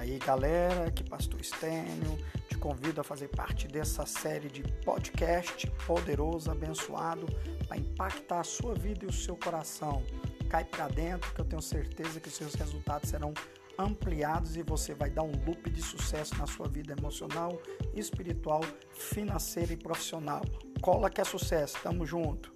Aí, galera, aqui Pastor Estênio, te convido a fazer parte dessa série de podcast poderoso, abençoado, para impactar a sua vida e o seu coração. Cai para dentro que eu tenho certeza que os seus resultados serão ampliados e você vai dar um loop de sucesso na sua vida emocional, espiritual, financeira e profissional. Cola que é sucesso, tamo junto.